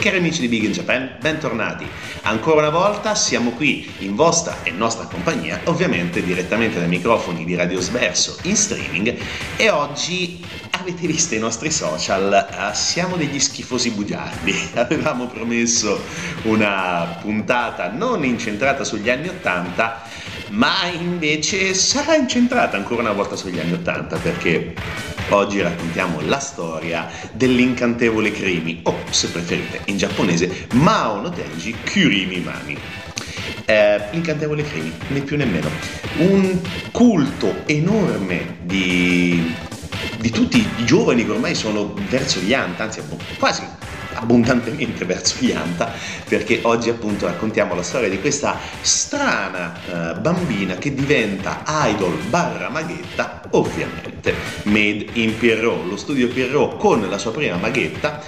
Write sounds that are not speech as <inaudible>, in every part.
Cari amici di Big in Japan, bentornati. Ancora una volta siamo qui in vostra e nostra compagnia, ovviamente direttamente dai microfoni di Radio Sverso in streaming e oggi avete visto i nostri social, eh, siamo degli schifosi bugiardi. <laughs> Avevamo promesso una puntata non incentrata sugli anni Ottanta, ma invece sarà incentrata ancora una volta sugli anni Ottanta perché oggi raccontiamo la storia dell'incantevole Krimi, o se preferite in giapponese Mao no Tenji Kurimi Mami. Eh, l'incantevole Krimi, né più né meno. Un culto enorme di, di tutti i giovani che ormai sono verso gli anta, anzi quasi abbondantemente verso gli anta perché oggi appunto raccontiamo la storia di questa strana eh, bambina che diventa idol barra maghetta ovviamente made in Pierrot. Lo studio Pierrot con la sua prima maghetta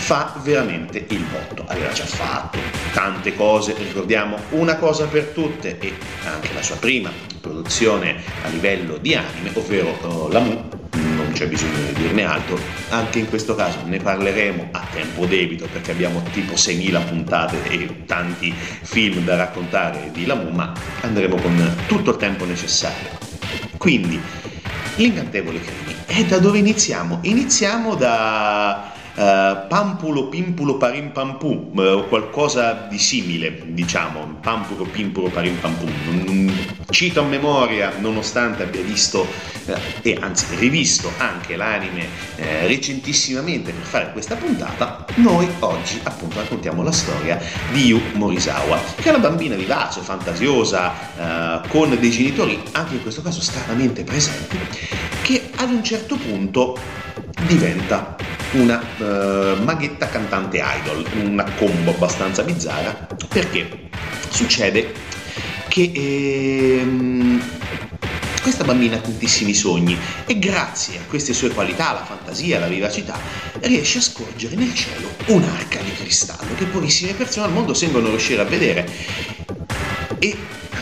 fa veramente il botto. Aveva già fatto tante cose ricordiamo una cosa per tutte e anche la sua prima produzione a livello di anime ovvero uh, la Mu c'è bisogno di dirne altro, anche in questo caso ne parleremo a tempo debito perché abbiamo tipo 6.000 puntate e tanti film da raccontare di Lamu, ma andremo con tutto il tempo necessario. Quindi, l'incantevole Crimi. E da dove iniziamo? Iniziamo da uh, Pampulo Pimpulo Parim Pampù, uh, o qualcosa di simile, diciamo, Pampulo Pimpulo Parim Pampù. Cito a memoria, nonostante abbia visto uh, e anzi rivisto anche l'anime recentissimamente per fare questa puntata, noi oggi appunto raccontiamo la storia di Yu Morisawa, che è una bambina vivace, fantasiosa, con dei genitori anche in questo caso stranamente presenti, che ad un certo punto diventa una uh, maghetta cantante idol, una combo abbastanza bizzarra, perché succede che ehm, questa bambina ha tantissimi sogni e grazie a queste sue qualità, la fantasia, la vivacità, riesce a scorgere nel cielo un'arca di cristallo che pochissime persone al mondo sembrano riuscire a vedere. E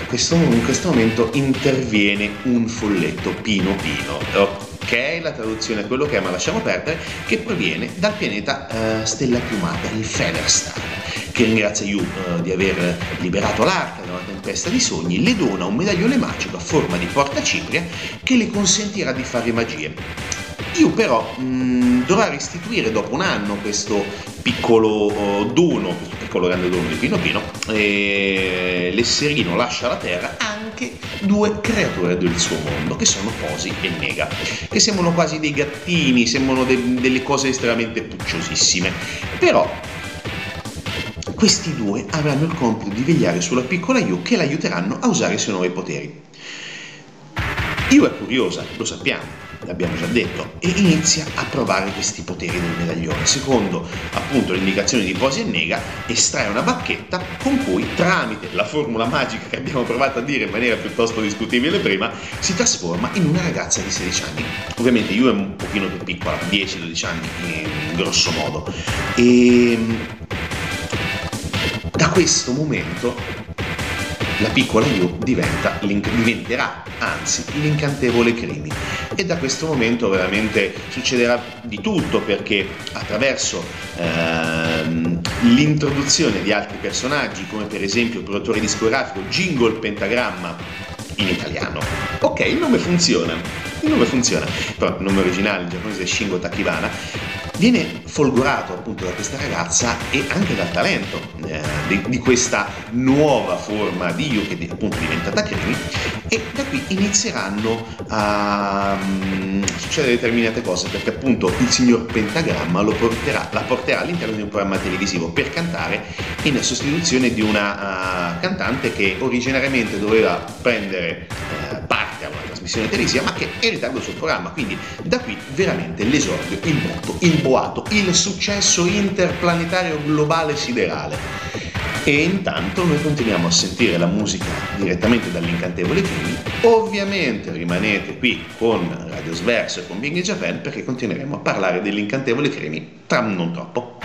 questo, in questo momento interviene un folletto pino pino ok? La traduzione è quello che è, ma lasciamo perdere, che proviene dal pianeta uh, Stella Piumata, il Featherstar, che ringrazia Yu uh, di aver liberato l'arca da una tempesta di sogni, le dona un medaglione magico a forma di porta cipria che le consentirà di fare magie. Yu però mh, mm, dovrà restituire dopo un anno questo piccolo uh, dono, questo piccolo grande dono di Pino Pino, e l'esserino lascia la terra anche due creature del suo mondo, che sono Posi e Nega, che sembrano quasi dei gattini, sembrano de- delle cose estremamente pucciosissime, però questi due avranno il compito di vegliare sulla piccola Yu che l'aiuteranno a usare i suoi nuovi poteri. Yu è curiosa, lo sappiamo, l'abbiamo già detto, e inizia a provare questi poteri del medaglione. Secondo appunto le indicazioni di Posi e Nega, estrae una bacchetta con cui, tramite la formula magica che abbiamo provato a dire in maniera piuttosto discutibile prima, si trasforma in una ragazza di 16 anni. Ovviamente Yu è un pochino più piccola, 10-12 anni, grosso modo. E da questo momento la piccola Yu diventa, diventerà anzi l'incantevole Crimi e da questo momento veramente succederà di tutto perché attraverso ehm, l'introduzione di altri personaggi come per esempio il produttore discografico Jingle Pentagramma in italiano. Ok, il nome funziona, il nome funziona, però il nome originale in giapponese è Shingo Takibana viene folgorato appunto da questa ragazza e anche dal talento eh, di, di, questa nuova forma di Yu che appunto è diventata Krimi e da qui inizieranno a um, succedere determinate cose perché appunto il signor Pentagramma porterà, la porterà all'interno di un programma televisivo per cantare in sostituzione di una uh, cantante che originariamente doveva prendere uh, parte trasmissione televisiva ma che è in ritardo sul programma quindi da qui veramente l'esordio, il botto, il boato, il successo interplanetario globale siderale. E intanto noi continuiamo a sentire la musica direttamente dall'incantevole Crimi. Ovviamente rimanete qui con Radio Sverso e con Bing Japan perché continueremo a parlare dell'incantevole Crimi tra non troppo.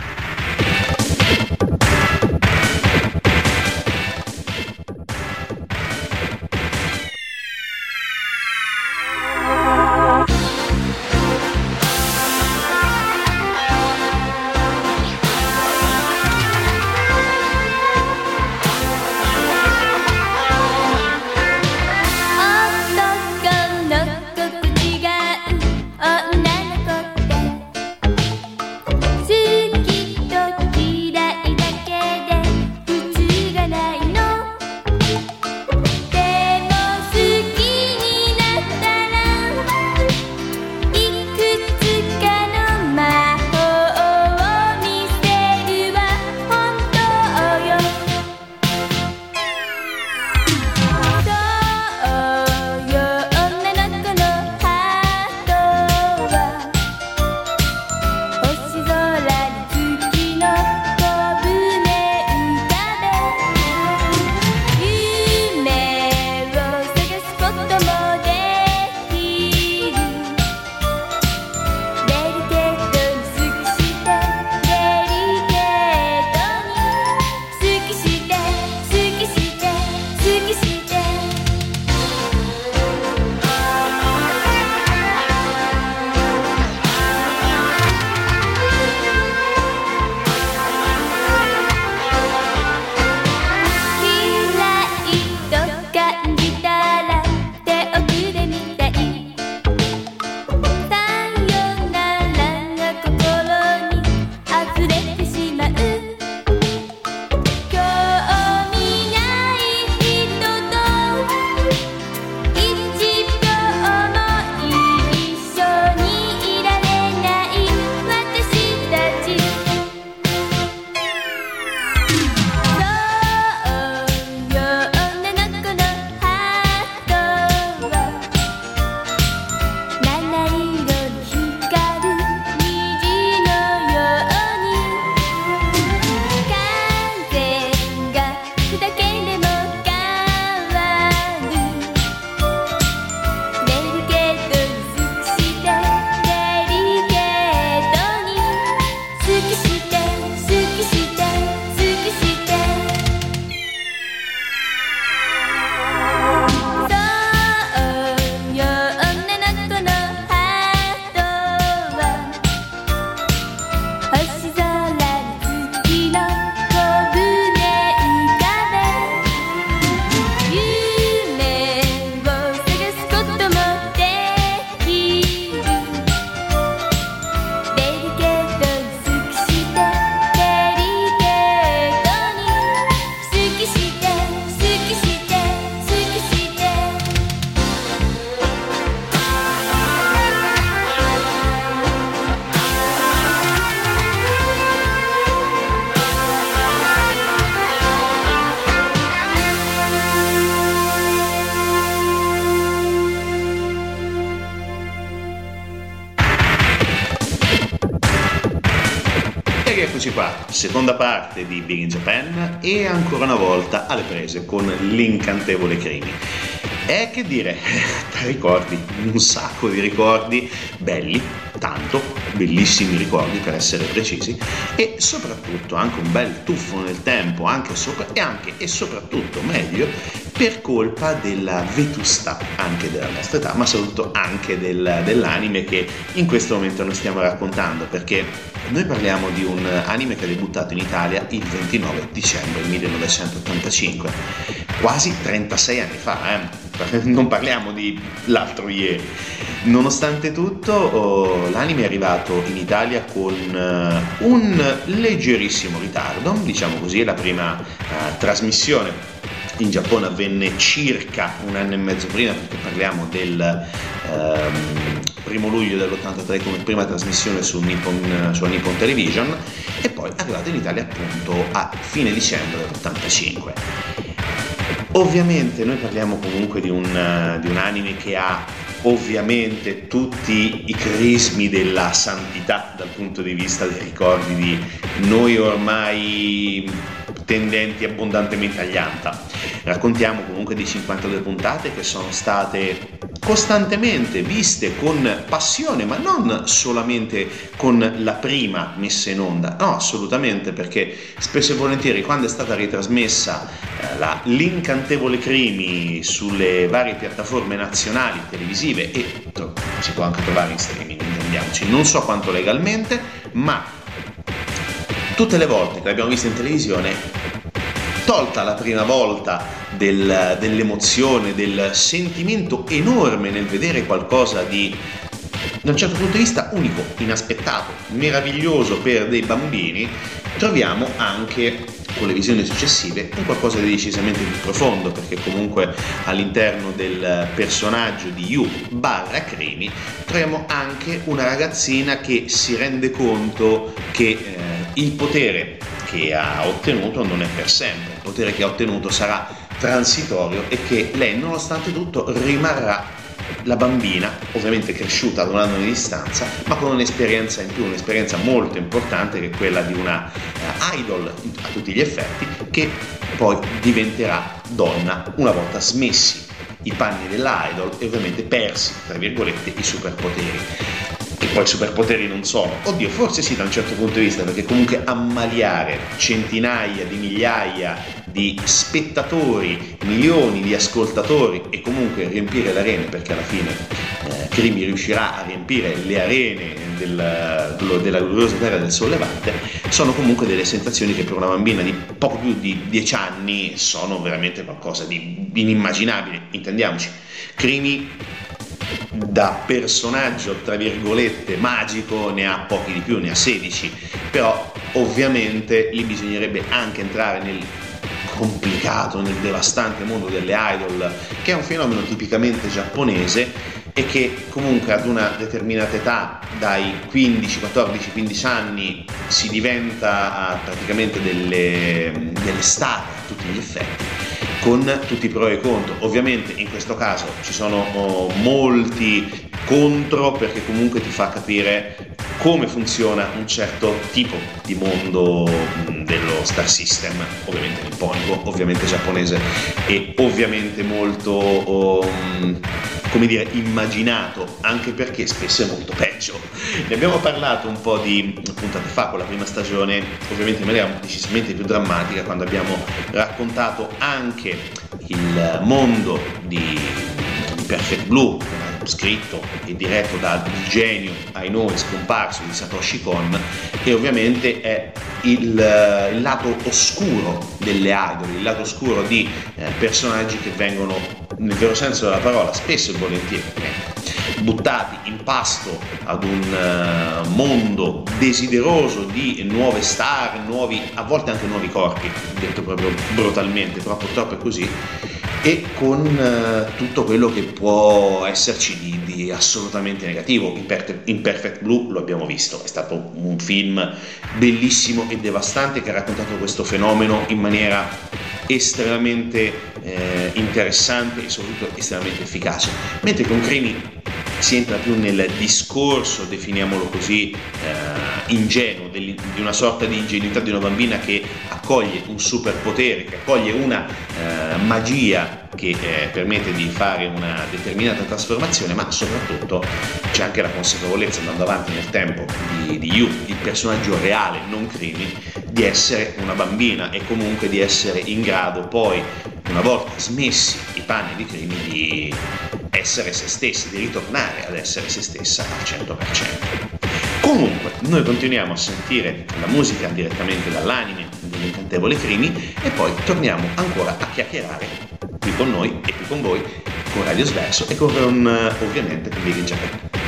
Parte di Big in Japan e ancora una volta alle prese con l'incantevole Crimi. E che dire, <laughs> ricordi, un sacco di ricordi belli, tanto, bellissimi ricordi per essere precisi, e soprattutto anche un bel tuffo nel tempo, anche sopra, e anche e soprattutto meglio, per colpa della vetustà anche della nostra età, ma soprattutto anche del, dell'anime che in questo momento noi stiamo raccontando, perché noi parliamo di un anime che ha debuttato in Italia il 29 dicembre 1985, quasi 36 anni fa, eh? <laughs> non parliamo di l'altro ieri. Nonostante tutto, oh, l'anime è arrivato in Italia con uh, un leggerissimo ritardo, diciamo così, la prima uh, trasmissione in Giappone avvenne circa un anno e mezzo prima, perché parliamo del ehm, primo luglio dell'83 come prima trasmissione su Nippon, sulla Nippon Television e poi arrivato in Italia appunto a fine dicembre dell'85. Ovviamente noi parliamo comunque di un, di un anime che ha ovviamente tutti i crismi della santità dal punto di vista dei ricordi di noi ormai tendenti abbondantemente agli anta. Raccontiamo comunque di 52 puntate che sono state costantemente viste con passione, ma non solamente con la prima messa in onda, no, assolutamente, perché spesso e volentieri quando è stata ritrasmessa eh, la, l'incantevole Crimi sulle varie piattaforme nazionali televisive e si può anche trovare in streaming, intendiamoci, non so quanto legalmente, ma tutte le volte che l'abbiamo vista in televisione, tolta la prima volta del, dell'emozione, del sentimento enorme nel vedere qualcosa di da un certo punto di vista unico, inaspettato, meraviglioso per dei bambini, troviamo anche con le visioni successive un qualcosa di decisamente più profondo perché comunque all'interno del personaggio di Yu barra Cremi troviamo anche una ragazzina che si rende conto che eh, il potere che ha ottenuto non è per sempre, il potere che ha ottenuto sarà transitorio e che lei nonostante tutto rimarrà la bambina, ovviamente cresciuta ad un anno di distanza, ma con un'esperienza in più, un'esperienza molto importante che è quella di una uh, idol a tutti gli effetti, che poi diventerà donna una volta smessi i panni dell'idol e ovviamente persi, tra virgolette, i superpoteri che poi superpoteri non sono. Oddio, forse sì da un certo punto di vista, perché comunque ammaliare centinaia di migliaia di spettatori, milioni di ascoltatori e comunque riempire le arene, perché alla fine eh, Crimi riuscirà a riempire le arene del, della gloriosa terra del sollevante, sono comunque delle sensazioni che per una bambina di poco più di 10 anni sono veramente qualcosa di inimmaginabile, intendiamoci. Crimi da personaggio, tra virgolette, magico ne ha pochi di più, ne ha 16, però ovviamente lì bisognerebbe anche entrare nel complicato, nel devastante mondo delle idol, che è un fenomeno tipicamente giapponese e che comunque ad una determinata età, dai 15, 14, 15 anni, si diventa praticamente delle, delle star a tutti gli effetti con tutti i pro e i contro. Ovviamente in questo caso ci sono oh, molti contro perché comunque ti fa capire come funziona un certo tipo di mondo mm, dello star system, ovviamente nipponico, ovviamente giapponese e ovviamente molto um, come dire immaginato, anche perché spesso è molto peggio. Ne abbiamo parlato un po' di puntate fa con la prima stagione, ovviamente in maniera decisamente più drammatica, quando abbiamo raccontato anche il mondo di, Perfect Blue, scritto e diretto dal genio ai noi scomparso di Satoshi Kon e ovviamente è il, il, lato oscuro delle idol, il lato oscuro di eh, personaggi che vengono nel vero senso della parola spesso e volentieri buttati in pasto ad un uh, mondo desideroso di nuove star, nuovi, a volte anche nuovi corpi, detto proprio brutalmente, però purtroppo è così, e con uh, tutto quello che può esserci di, di assolutamente negativo. In, Perfect Blue lo abbiamo visto, è stato un film bellissimo e devastante che ha raccontato questo fenomeno in maniera estremamente eh, interessante e soprattutto estremamente efficace. Mentre con Crimi si entra più nel discorso, definiamolo così, eh, ingenuo, di una sorta di ingenuità di una bambina che accoglie un superpotere, che accoglie una eh, magia che eh, permette di fare una determinata trasformazione, ma soprattutto c'è anche la consapevolezza andando avanti nel tempo di, di Yu, il personaggio reale, non Crimi, di essere una bambina e comunque di essere in grado poi, una volta smessi i panni di Crimi, di essere se stessi, di ritornare ad essere se stessa al 100%. Comunque, noi continuiamo a sentire la musica direttamente dall'anime dell'incantevole Crimi e poi torniamo ancora a chiacchierare qui con noi e qui con voi, con Radio Sverso e con ovviamente con Big Japan.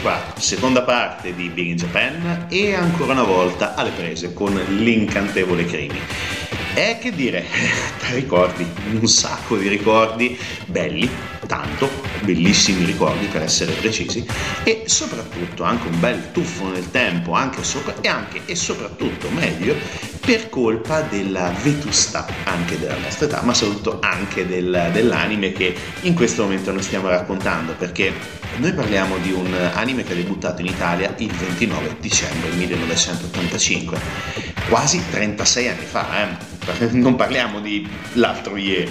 Qua, seconda parte di Big in Japan e ancora una volta alle prese con l'incantevole Crimi. E che dire, <laughs> ricordi, un sacco di ricordi belli, tanto, bellissimi ricordi per essere precisi, e soprattutto anche un bel tuffo nel tempo, anche sopra, e anche e soprattutto meglio, per colpa della vetustà anche della nostra età, ma soprattutto anche del, dell'anime che in questo momento noi stiamo raccontando, perché noi parliamo di un anime che ha debuttato in Italia il 29 dicembre 1985, quasi 36 anni fa, eh? <laughs> non parliamo di l'altro ieri.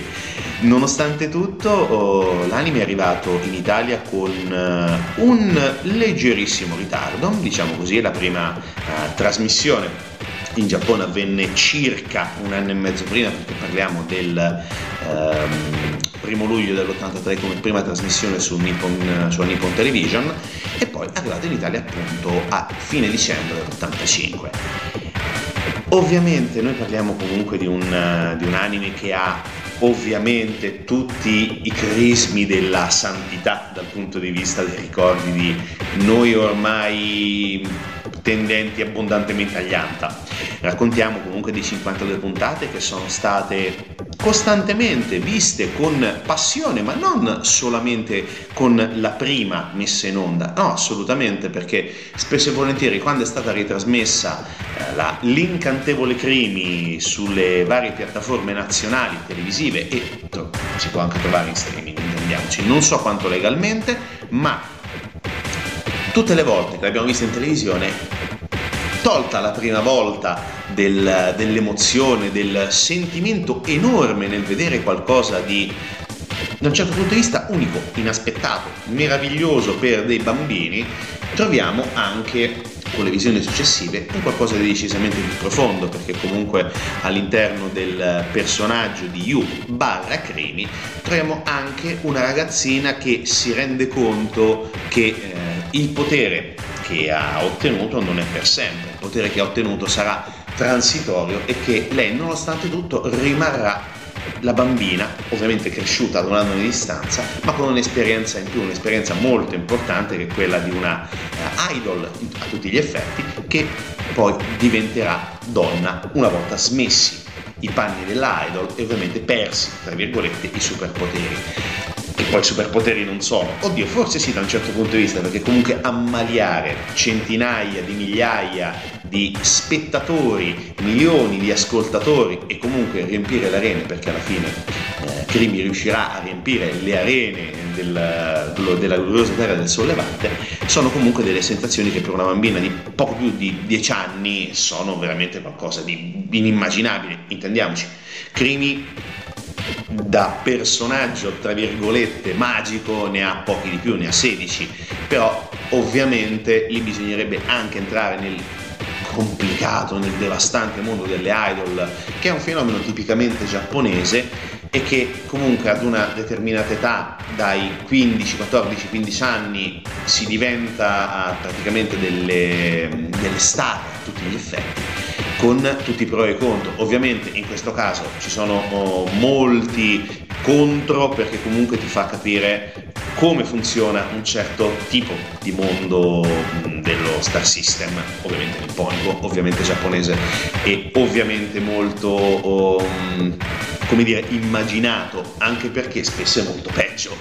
Nonostante tutto, oh, l'anime è arrivato in Italia con uh, un leggerissimo ritardo, diciamo così, la prima uh, trasmissione in Giappone avvenne circa un anno e mezzo prima, perché parliamo del um, primo luglio dell'83 come prima trasmissione su Nippon, sulla Nippon Television, e poi è arrivato in Italia appunto a fine dicembre dell'85. Ovviamente noi parliamo comunque di un, di un anime che ha ovviamente tutti i crismi della santità dal punto di vista dei ricordi di noi ormai tendenti abbondantemente agli anta. Raccontiamo comunque di 52 puntate che sono state costantemente viste con passione, ma non solamente con la prima messa in onda, no, assolutamente, perché spesso e volentieri quando è stata ritrasmessa eh, la, l'incantevole Crimi sulle varie piattaforme nazionali televisive e si può anche trovare in streaming, intendiamoci, non so quanto legalmente, ma tutte le volte che l'abbiamo vista in televisione, tolta la prima volta del, dell'emozione, del sentimento enorme nel vedere qualcosa di da un certo punto di vista unico, inaspettato, meraviglioso per dei bambini, troviamo anche con le visioni successive un qualcosa di decisamente più profondo perché comunque all'interno del personaggio di Yu barra Cremi troviamo anche una ragazzina che si rende conto che eh, il potere che ha ottenuto non è per sempre, il potere che ha ottenuto sarà transitorio e che lei nonostante tutto rimarrà la bambina, ovviamente cresciuta ad un anno di distanza, ma con un'esperienza in più, un'esperienza molto importante che è quella di una uh, idol a tutti gli effetti, che poi diventerà donna una volta smessi i panni dell'idol e ovviamente persi, tra virgolette, i superpoteri che poi superpoteri non sono. Oddio, forse sì da un certo punto di vista, perché comunque ammaliare centinaia di migliaia di spettatori, milioni di ascoltatori e comunque riempire le arene, perché alla fine eh, Crimi riuscirà a riempire le arene del, della gloriosa terra del sollevante, sono comunque delle sensazioni che per una bambina di poco più di 10 anni sono veramente qualcosa di inimmaginabile, intendiamoci. Crimi da personaggio, tra virgolette, magico ne ha pochi di più, ne ha 16, però ovviamente lì bisognerebbe anche entrare nel complicato, nel devastante mondo delle idol, che è un fenomeno tipicamente giapponese e che comunque ad una determinata età, dai 15, 14, 15 anni, si diventa praticamente delle, delle star a tutti gli effetti con tutti i pro e i contro. Ovviamente in questo caso ci sono oh, molti contro perché comunque ti fa capire come funziona un certo tipo di mondo mm, dello star system, ovviamente nipponico, ovviamente giapponese e ovviamente molto um, come dire immaginato, anche perché spesso è molto peggio.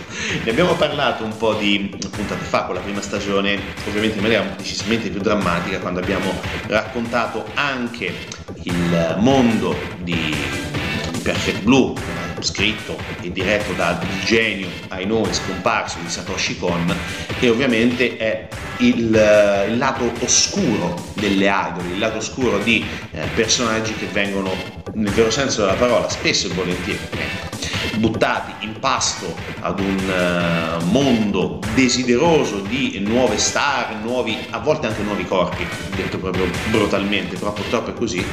Ne abbiamo parlato un po' di puntate fa con la prima stagione, ovviamente in maniera decisamente più drammatica, quando abbiamo raccontato anche il mondo di, di Perfect Blue, scritto e diretto dal genio ai noi scomparso di Satoshi Kon, che ovviamente è il, il lato oscuro delle idol, il lato oscuro di eh, personaggi che vengono, nel vero senso della parola, spesso e volentieri buttati in pasto ad un uh, mondo desideroso di nuove star, nuovi, a volte anche nuovi corpi, detto proprio brutalmente, però purtroppo è così,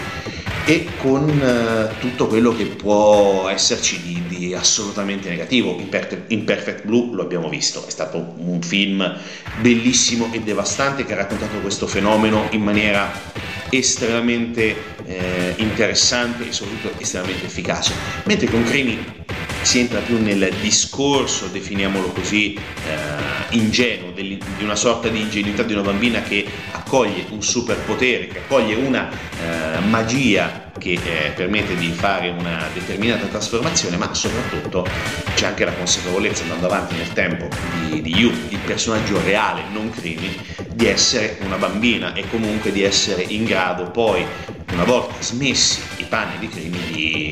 e con uh, tutto quello che può esserci di, di assolutamente negativo. In, Perfect Blue lo abbiamo visto, è stato un film bellissimo e devastante che ha raccontato questo fenomeno in maniera estremamente eh, interessante e soprattutto estremamente efficace. Mentre con Crimi si entra più nel discorso, definiamolo così, eh, ingenuo, di una sorta di ingenuità di una bambina che accoglie un superpotere, che accoglie una eh, magia che eh, permette di fare una determinata trasformazione, ma soprattutto c'è anche la consapevolezza, andando avanti nel tempo, di, di Yu, il personaggio reale, non Crimi, di essere una bambina e comunque di essere in grado poi, una volta smessi i panni di Crimi, di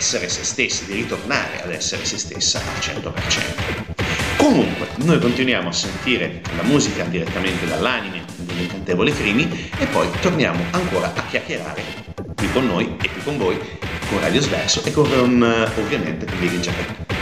essere se stessi, di ritornare ad essere se stessa al 100%. Comunque, noi continuiamo a sentire la musica direttamente dall'anime dell'incantevole Crimi e poi torniamo ancora a chiacchierare qui con noi e qui con voi con Radio Sverso e con ovviamente con Big Japan.